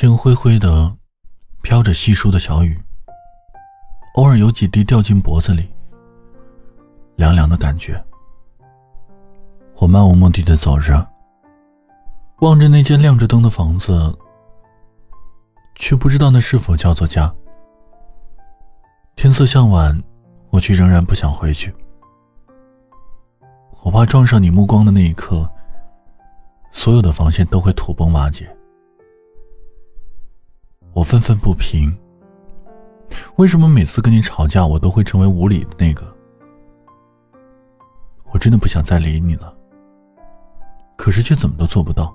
天灰灰的，飘着稀疏的小雨，偶尔有几滴掉进脖子里，凉凉的感觉。我漫无目的的走着，望着那间亮着灯的房子，却不知道那是否叫做家。天色向晚，我却仍然不想回去。我怕撞上你目光的那一刻，所有的防线都会土崩瓦解。我愤愤不平。为什么每次跟你吵架，我都会成为无理的那个？我真的不想再理你了，可是却怎么都做不到，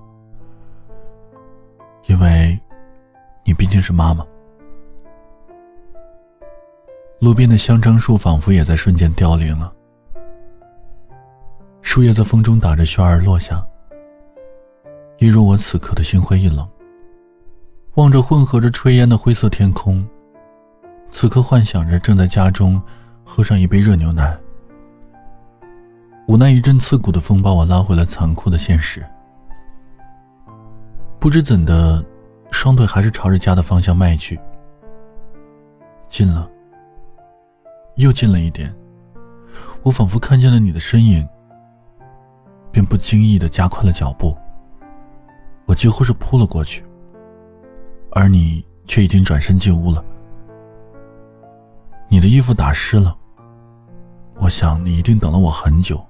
因为，你毕竟是妈妈。路边的香樟树仿佛也在瞬间凋零了，树叶在风中打着旋儿落下，一如我此刻的心灰意冷。望着混合着炊烟的灰色天空，此刻幻想着正在家中喝上一杯热牛奶。无奈一阵刺骨的风把我拉回了残酷的现实。不知怎的，双腿还是朝着家的方向迈去。近了。又近了一点，我仿佛看见了你的身影，便不经意的加快了脚步。我几乎是扑了过去，而你却已经转身进屋了。你的衣服打湿了，我想你一定等了我很久，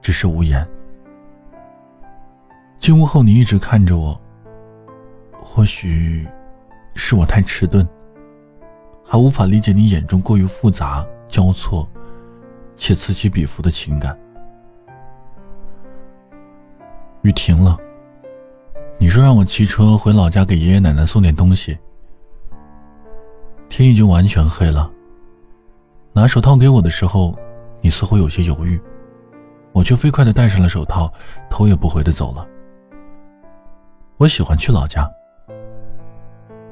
只是无言。进屋后，你一直看着我，或许是我太迟钝。还无法理解你眼中过于复杂、交错，且此起彼伏的情感。雨停了，你说让我骑车回老家给爷爷奶奶送点东西。天已经完全黑了。拿手套给我的时候，你似乎有些犹豫，我却飞快的戴上了手套，头也不回的走了。我喜欢去老家。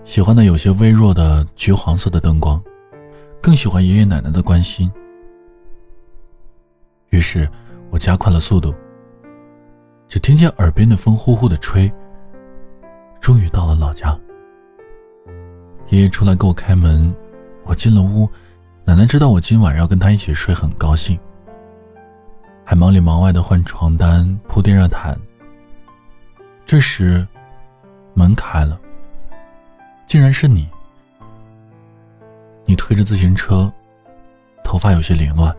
喜欢的有些微弱的橘黄色的灯光，更喜欢爷爷奶奶的关心。于是，我加快了速度。只听见耳边的风呼呼的吹。终于到了老家。爷爷出来给我开门，我进了屋。奶奶知道我今晚要跟她一起睡，很高兴，还忙里忙外的换床单、铺电热毯。这时，门开了。竟然是你！你推着自行车，头发有些凌乱。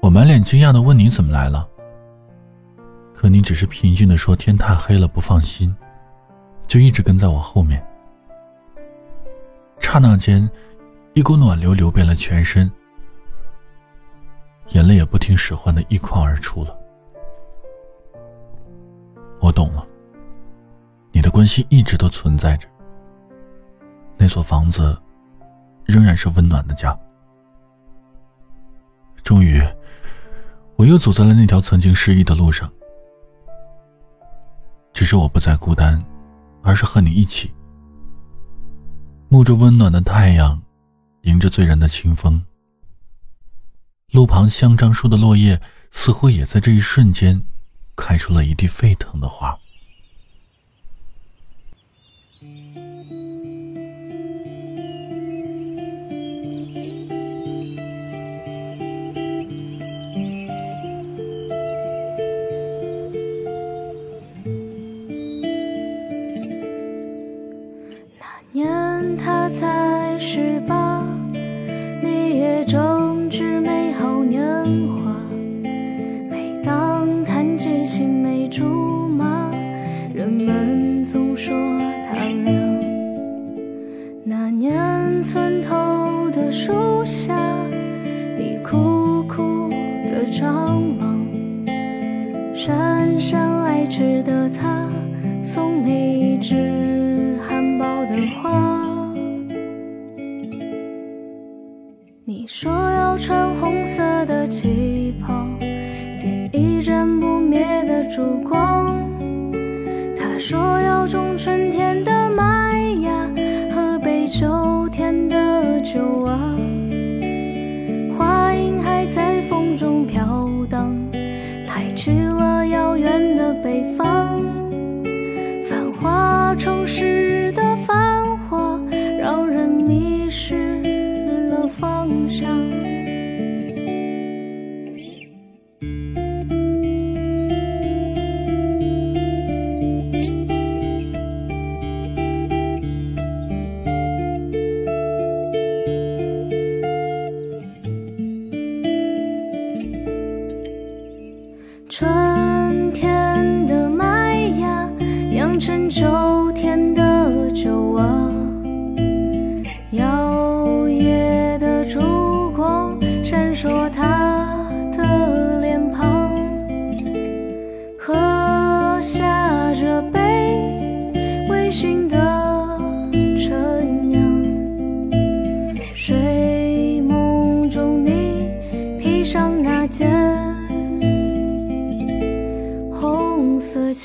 我满脸惊讶的问你怎么来了，可你只是平静的说天太黑了不放心，就一直跟在我后面。刹那间，一股暖流流遍了全身，眼泪也不听使唤的一眶而出了。我懂了，你的关心一直都存在着。那所房子，仍然是温暖的家。终于，我又走在了那条曾经失意的路上。只是我不再孤单，而是和你一起，沐着温暖的太阳，迎着醉人的清风。路旁香樟树的落叶，似乎也在这一瞬间，开出了一地沸腾的花。十八你也正值美好年华。每当谈及青梅竹马人们总说他俩那年村头的树下你苦苦地张望。姗姗来迟的他送你一枝含苞的花你说要穿红色的上。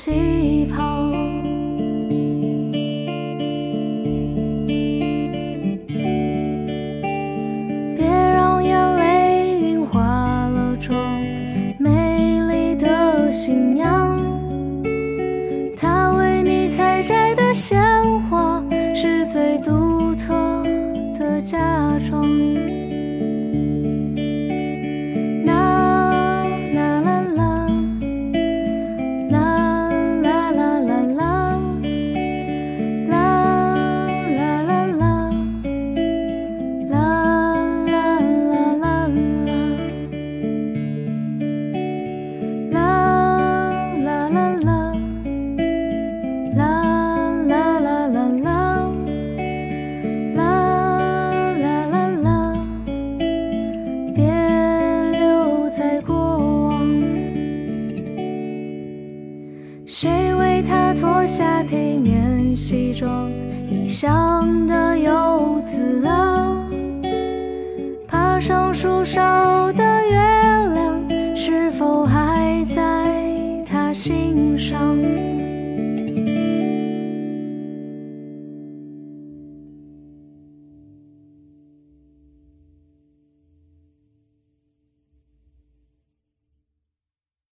气泡，别让眼泪晕花了妆，美丽的新娘。她为你采摘的鲜花，谁为他脱下体面西装？异乡的游子啊，爬上树梢的月亮，是否还在他心上？